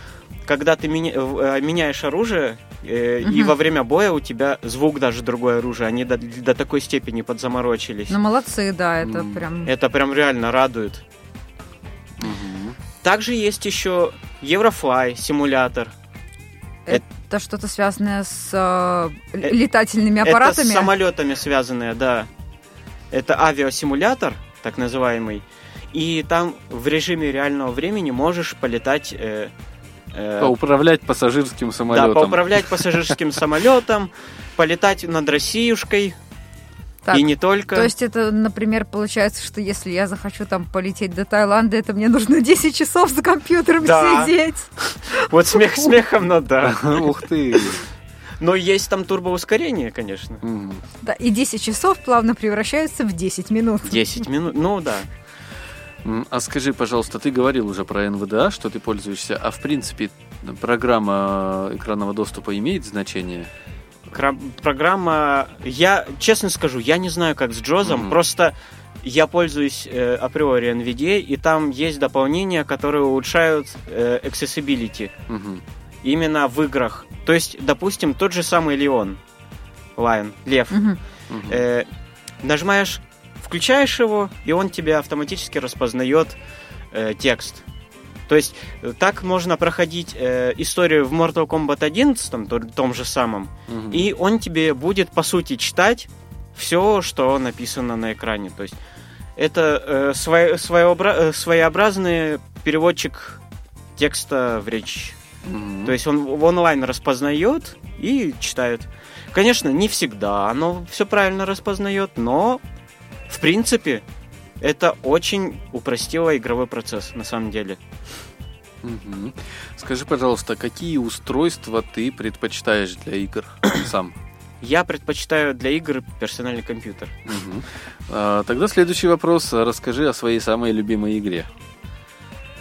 когда ты меня- э, меняешь оружие, э, и Мгм. во время боя у тебя звук даже другое оружие, они до, до такой степени подзаморочились. Ну, молодцы, да, это М. прям... Это прям реально радует. Мгм. Также есть еще Еврофлай симулятор. Это что-то связанное с э, Э, летательными аппаратами? Это с самолетами связанное, да. Это авиасимулятор, так называемый. И там в режиме реального времени можешь полетать... э, э, Поуправлять пассажирским самолетом. да, поуправлять пассажирским самолетом, полетать над Россиюшкой. Так, и не только. То есть это, например, получается, что если я захочу там полететь до Таиланда, это мне нужно 10 часов за компьютером Да. сидеть. Вот смех смехом, но да. Ух ты. Но есть там турбоускорение, конечно. Да, и 10 часов плавно превращаются в 10 минут. 10 минут, ну да. А скажи, пожалуйста, ты говорил уже про НВДА, что ты пользуешься, а в принципе программа экранного доступа имеет значение? Программа, я честно скажу, я не знаю, как с Джозом, Мгм. просто я пользуюсь э, априори NVDA, и там есть дополнения, которые улучшают э, accessibility Мгм. именно в играх. То есть, допустим, тот же самый Леон, Лайн, Лев. Мгм. Э, нажимаешь, включаешь его, и он тебе автоматически распознает э, текст. То есть э, так можно проходить э, историю в Mortal Kombat 11, том, то- том же самом, Мгм. и он тебе будет, по сути, читать все, что написано на экране. То есть это э, свое- своеобра- э, своеобразный переводчик текста в речь. Мгм. То есть он в онлайн распознает и читает. Конечно, не всегда оно все правильно распознает, но в принципе это очень упростило игровой процесс на самом деле. Мгм. Скажи, пожалуйста, какие устройства ты предпочитаешь для игр сам? Я предпочитаю для игр персональный компьютер. Мгм. А, Тогда следующий вопрос. Расскажи о своей самой любимой игре.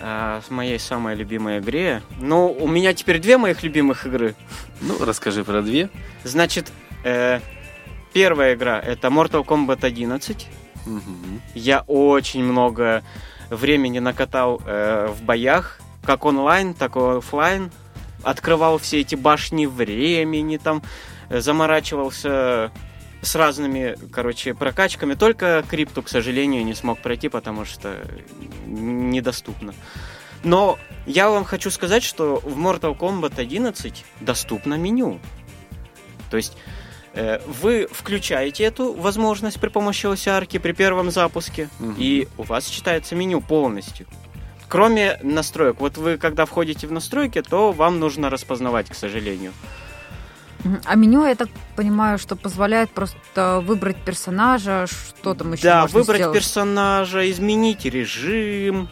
А, с моей самой любимой игре. Ну, у меня теперь две моих любимых игры. Ну, расскажи про две. Значит, э, первая игра это Mortal Kombat 11. Мгм. Я очень много времени накатал э, в боях, как онлайн, так и оффлайн. Открывал все эти башни времени, там э, заморачивался с разными, короче, прокачками. Только крипту, к сожалению, не смог пройти, потому что недоступно. Но я вам хочу сказать, что в Mortal Kombat 11 доступно меню. То есть вы включаете эту возможность при помощи осярки при первом запуске, Мгм. и у вас читается меню полностью. Кроме настроек. Вот вы, когда входите в настройки, то вам нужно распознавать, к сожалению. А меню, я так понимаю, что позволяет просто выбрать персонажа, что там еще да, можно выбрать сделать? персонажа, изменить режим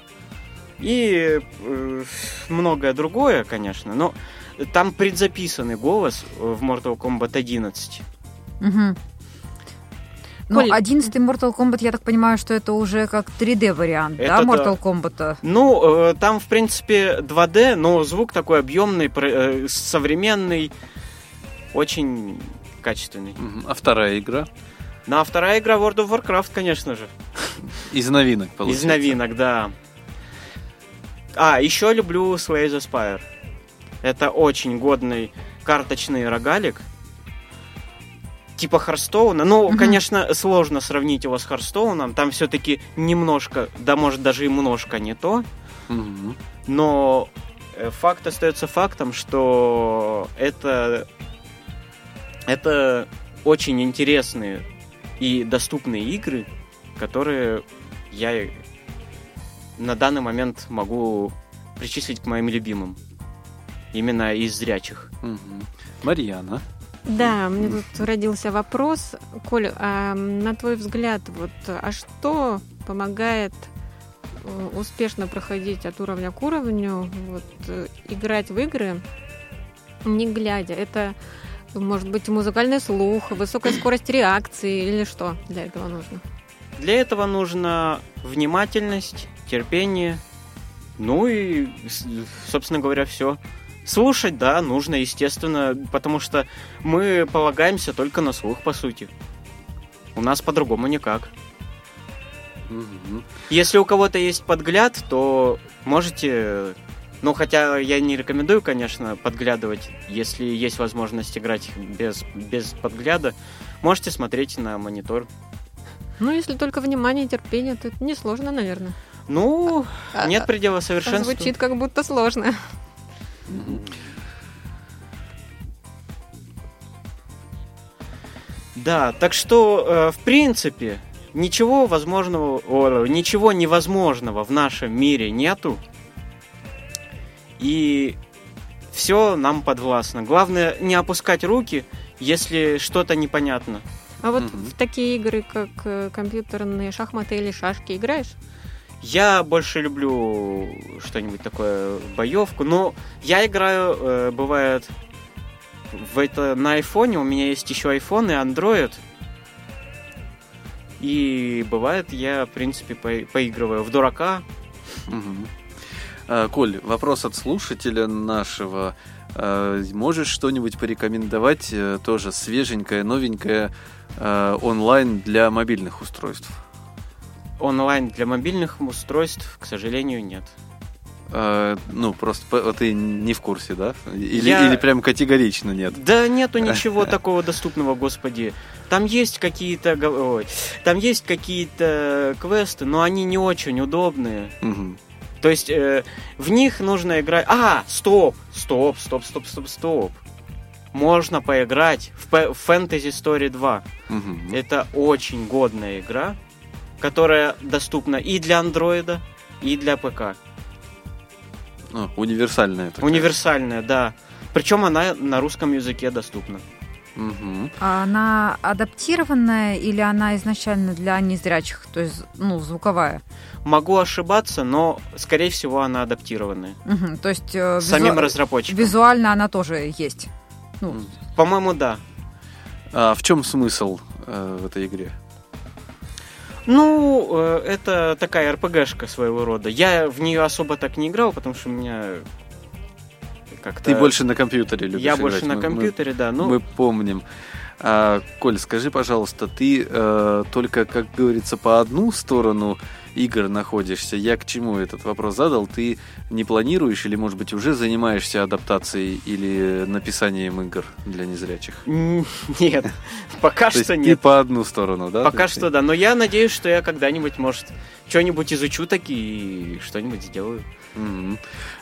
и э, многое другое, конечно. Но там предзаписанный голос в Mortal Kombat 11. Мгм. Ну, Коль- 11 Mortal Kombat, я так понимаю, что это уже как 3D-вариант, да, Это да. Mortal Kombat? Ну, э, там, в принципе, 2D, но звук такой объемный, про- э, современный, очень качественный. А вторая игра? Ну, а вторая игра World of Warcraft, конечно же. Из новинок, Из получается. новинок, да. А, еще люблю Slay the Spire. Это очень годный карточный рогалик. Типа Харстоуна. Ну, Мгм. конечно, сложно сравнить его с Харстоуном. Там все-таки немножко, да может даже и немножко не то. Мгм. Но э, факт остается фактом, что это, это очень интересные и доступные игры, которые я на данный момент могу причислить к моим любимым. Именно из зрячих. Мгм. Марьяна. Да, мне тут родился вопрос. Коль, а на твой взгляд, вот, а что помогает э, успешно проходить от уровня к уровню, вот, э, играть в игры, не глядя? Это может быть музыкальный слух, высокая скорость реакции или что для этого нужно? Для этого нужно внимательность, терпение, ну и, собственно говоря, все. Слушать, да, нужно, естественно, потому что мы полагаемся только на слух, по сути. У нас по-другому никак. Мгм. Если у кого-то есть подгляд, то можете... Ну, хотя я не рекомендую, конечно, подглядывать, если есть возможность играть без, без подгляда. Можете смотреть на монитор. Ну, если только внимание и терпение, то это несложно, наверное. Ну, А- нет предела а совершенства. Звучит как будто сложно. Да, так что, э, в принципе, ничего возможного, о, ничего невозможного в нашем мире нету. И все нам подвластно. Главное не опускать руки, если что-то непонятно. А вот Мгм. в такие игры, как э, компьютерные шахматы или шашки, играешь? Я больше люблю что-нибудь такое, боевку, но я играю, э, бывает, в это на айфоне, у меня есть еще iPhone и Android. И бывает, я, в принципе, по- поигрываю в дурака. А, Коль, вопрос от слушателя нашего. А, Можешь что-нибудь порекомендовать э, тоже свеженькое, новенькое э, онлайн для мобильных устройств? Онлайн для мобильных устройств, к сожалению, нет. А, Ну, просто ты не в курсе, да? Или, Я- или прям категорично нет? Да нету ничего такого доступного, господи. Там есть какие-то, ой, там есть какие-то квесты, но они не очень удобные. То есть э, в них нужно играть. А, стоп, стоп, стоп, стоп, стоп, стоп. Можно поиграть в, П- в Fantasy Story 2. Мгм. Это очень годная игра, которая доступна и для андроида, и для ПК. Ну, универсальная такая. Универсальная, да. Причем она на русском языке доступна. Мгм. А она адаптированная или она изначально для незрячих, то есть, ну, звуковая? Могу ошибаться, но, скорее всего, она адаптированная. Мгм, То есть э, Самим визу- разработчиком. визуально она тоже есть. Ну. По-моему, да. А в чем смысл э, в этой игре? Ну, э, это такая РПГшка своего рода. Я в нее особо так не играл, потому что у меня как-то... Ты больше на компьютере любишь Я играть. больше на Мы- мы- компьютере, да. Ну, Мы помним. А, Коль, скажи, пожалуйста, ты э, только, как говорится, по одну сторону игр находишься? Я к чему этот вопрос задал? Ты не планируешь или, может быть, уже занимаешься адаптацией или написанием игр для незрячих? нет, пока что ты нет. по одну сторону, да? Пока что да, но я надеюсь, что я когда-нибудь, может, что-нибудь изучу таки и что-нибудь сделаю. Мгм.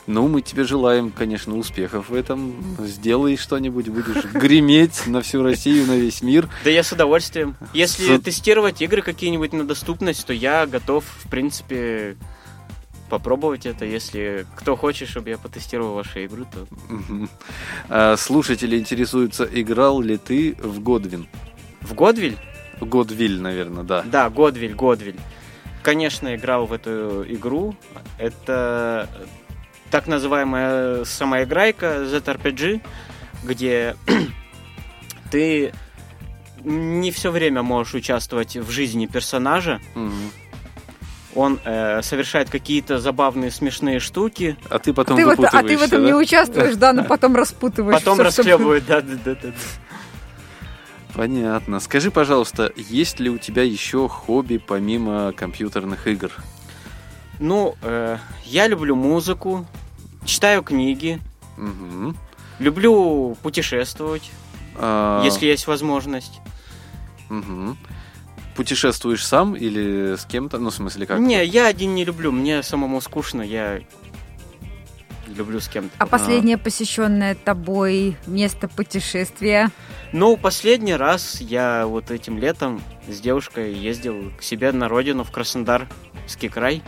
Ну, мы тебе желаем, конечно, успехов в этом. Сделай что-нибудь, будешь греметь на всю Россию, на весь мир. Да я с удовольствием. Если С- тестировать игры какие-нибудь на доступность, то я готов, в принципе, попробовать это. Если кто хочет, чтобы я потестировал ваши игры, то... А, Слушатели интересуются, играл ли ты в Годвин? В Годвиль? Годвиль, наверное, да. Да, Годвиль, Годвиль. Конечно, играл в эту игру. Это так называемая самоиграйка ZRPG, где ты не все время можешь участвовать в жизни персонажа. Мгм. Он э, совершает какие-то забавные, смешные штуки, А ты потом Ты в это- а ты в этом да? не участвуешь, да, но потом распутываешь. потом расхлебывает. Да, да, да, да. Понятно. Скажи, пожалуйста, есть ли у тебя еще хобби помимо компьютерных игр? Ну, э, я люблю музыку, читаю книги, Мгм. люблю путешествовать, А, если есть возможность. мгм. Путешествуешь сам или с кем-то? Ну, в смысле, как? Не, я один не люблю, мне самому скучно, я люблю с кем-то. А последнее посещенное тобой место путешествия? Ну, последний раз я вот этим летом с девушкой ездил к себе на родину в Краснодарский край.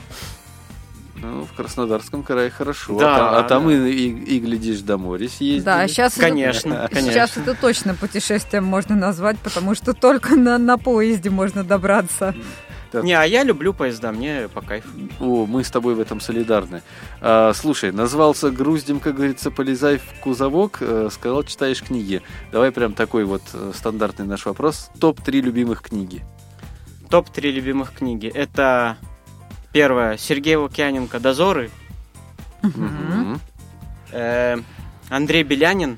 Ну, в Краснодарском крае хорошо. Да, а там, а там да. и, и- и, глядишь, до моря съездили. Да, сейчас Конечно, конечно. Сейчас это точно путешествием можно назвать, потому что только на, на поезде можно добраться. Да. Не, а я люблю поезда, мне по кайфу. О, мы с тобой в этом солидарны. А, слушай, назвался груздем, как говорится, полезай в кузовок, э, сказал, читаешь книги. Давай прям такой вот э, стандартный наш вопрос. Топ-3 любимых книги. Топ-3 любимых книги. Это первое, Сергей Лукьяненко «Дозоры», э, Андрей Белянин.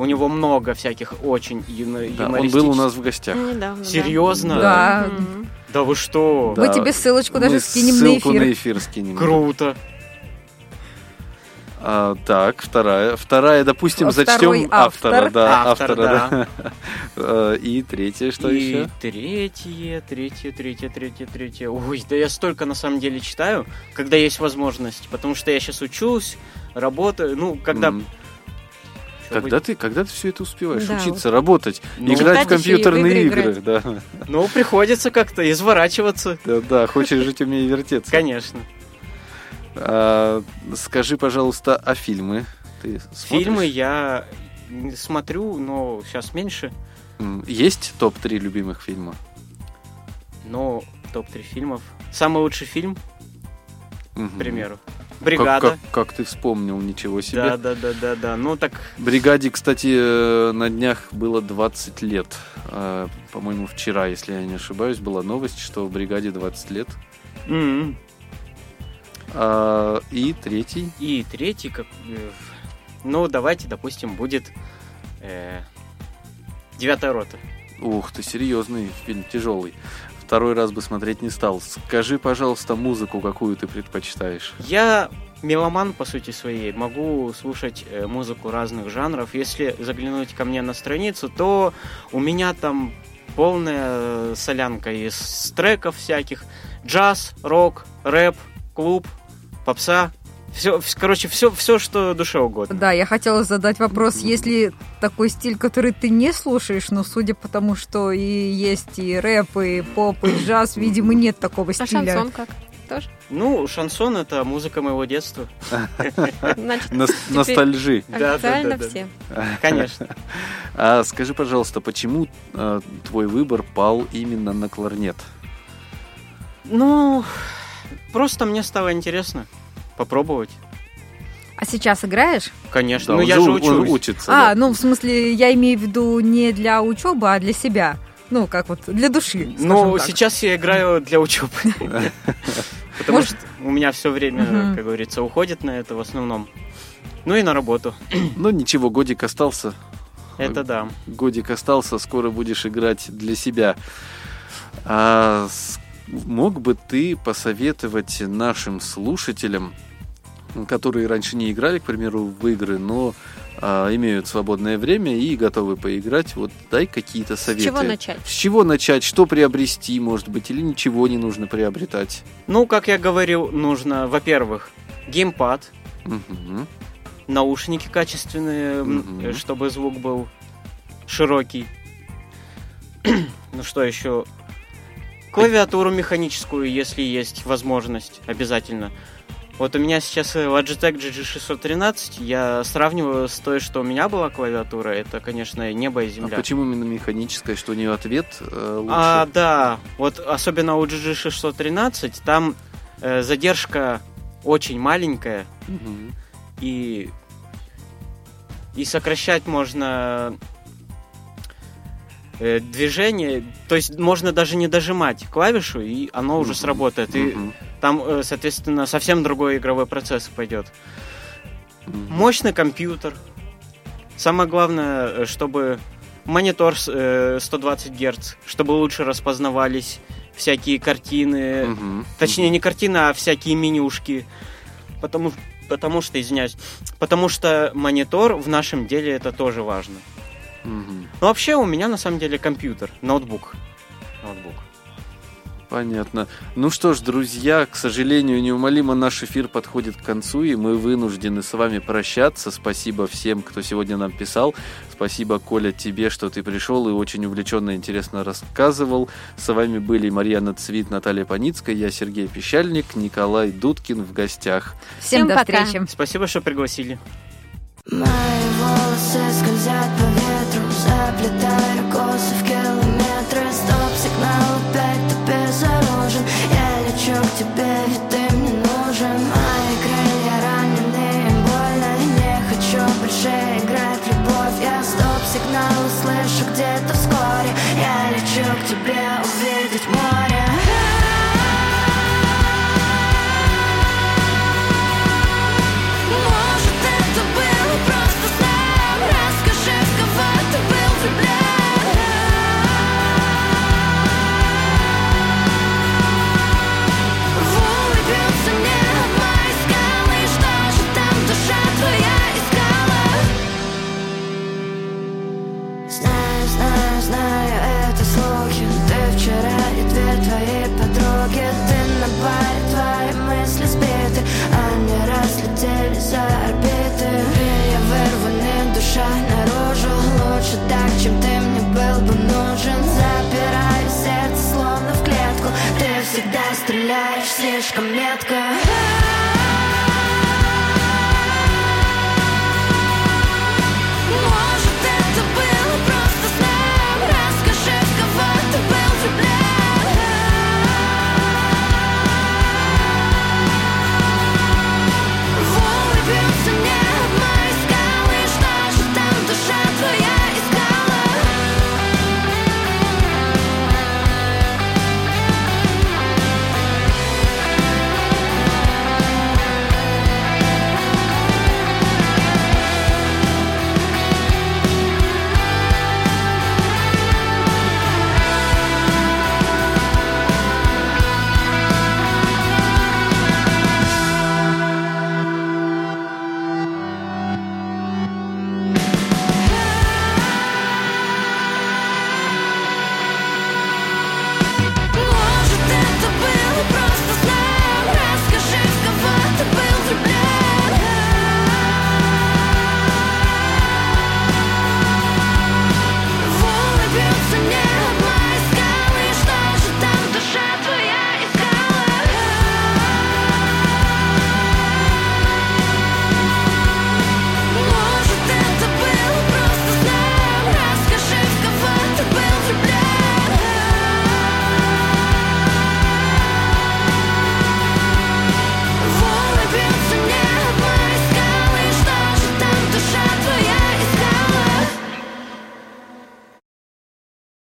У него много всяких очень юно- Да, он был у юмористических- нас в гостях. Недавно, да. Серьезно? Да. Мгм. Да вы что? Да. Мы тебе ссылочку Мы даже скинем на ссылку эфир. на эфир скинем. Круто. А, так, вторая. Вторая, допустим, А второй зачтем автора. автор. Да, Автор, автора, да. Э, И третье, что и еще? третье, третье, третье, третье, третье. Ой, да я столько на самом деле читаю, когда есть возможность. Потому что я сейчас учусь, работаю. Ну, когда... М. Когда ты, когда ты все это успеваешь? Да, Учиться, работать, Ну, играть в компьютерные игры игры. Да. Ну, приходится как-то изворачиваться. Да, да, хочешь жить, умей вертеться. Конечно. А, скажи, пожалуйста, а фильмы? Ты смотришь? Фильмы я смотрю, но сейчас меньше. Есть топ-3 любимых фильма? Но топ-3 фильмов. Самый лучший фильм, Мгм. к примеру. Как, Бригада. как- как ты вспомнил, ничего себе. Да, да, да, да, да. Ну так, Бригаде, кстати, э, на днях было 20 лет. А, По-моему, вчера, если я не ошибаюсь, была новость, что в бригаде 20 лет. м-м. А, И третий. И третий, как... э, Ну, давайте, допустим, будет э, Девятая рота. Ух ты, серьезный фильм, тяжелый. Второй раз бы смотреть не стал. Скажи, пожалуйста, музыку, какую ты предпочитаешь? Я меломан, по сути своей, могу слушать э, музыку разных жанров. Если заглянуть ко мне на страницу, то у меня там полная солянка из треков всяких. Джаз, рок, рэп, клуб, попса. Все, короче, все, все, что душе угодно. Да, я хотела задать вопрос, есть ли такой стиль, который ты не слушаешь, но судя по тому, что и есть и рэп, и поп, и джаз, видимо, нет такого А стиля. шансон как? Тоже? Ну, шансон это музыка моего детства. Ностальжи. Да, да, официально все. Конечно. А скажи, пожалуйста, почему э, твой выбор пал именно на кларнет? Ну, просто мне стало интересно попробовать. А сейчас играешь? Конечно, Да, ну он я же же у- он учусь. учится. А, ну, в смысле, я имею в виду не для учебы, а для себя. Ну, как вот, для души, Ну, так. сейчас я играю для учебы. Потому Может- что у меня все время, как говорится, уходит на это в основном. Ну и на работу. Ну ничего, годик остался. Это да. Годик остался, скоро будешь играть для себя. А мог бы ты посоветовать нашим слушателям, которые раньше не играли, к примеру, в игры, но а, имеют свободное время и готовы поиграть, вот дай какие-то С советы. чего начать? С чего начать? Что приобрести, может быть, или ничего не нужно приобретать? Ну, как я говорил, нужно, во-первых, геймпад, Мгм. наушники качественные, э, чтобы звук был широкий. ну что еще? Клавиатуру механическую, если есть возможность, обязательно. Вот у меня сейчас э, Logitech GG613, я сравниваю с той, что у меня была клавиатура, это, конечно, небо и А земля. почему именно механическая, что у нее ответ э, лучше? А, да, вот особенно у GG613, там э, задержка очень маленькая, Мгм. и, и сокращать можно э, движение, то есть можно даже не дожимать клавишу, и оно уже Мгм. сработает. И Мгм. там, э, соответственно, совсем другой игровой процесс пойдет. Мгм. Мощный компьютер. Самое главное, э, чтобы монитор э, 120 Гц, чтобы лучше распознавались всякие картины, Мгм. Точнее, не картина, а всякие менюшки. Потому, потому что, извиняюсь, потому что монитор в нашем деле это тоже важно. Но вообще у меня на самом деле компьютер, ноутбук. Ноутбук. Понятно. Ну что ж, друзья, к сожалению, неумолимо наш эфир подходит к концу, и мы вынуждены с вами прощаться. Спасибо всем, кто сегодня нам писал. Спасибо, Коля, тебе, что ты пришел и очень увлеченно и интересно рассказывал. С вами были Марьяна Цвит, Наталья Паницкая, я Сергей Пещальник, Николай Дудкин в гостях. Всем, Всем до пока. встречи. Спасибо, что пригласили. Мои волосы скользят по Заплетая косы в километры. Стоп-сигнал опять ты безоружен. Я лечу к тебе, ведь ты мне нужен. Мои крылья ранены, им больно не хочу больше играть в любовь. Я стоп-сигнал услышу где-то вскоре. Я лечу к тебе слишком метко.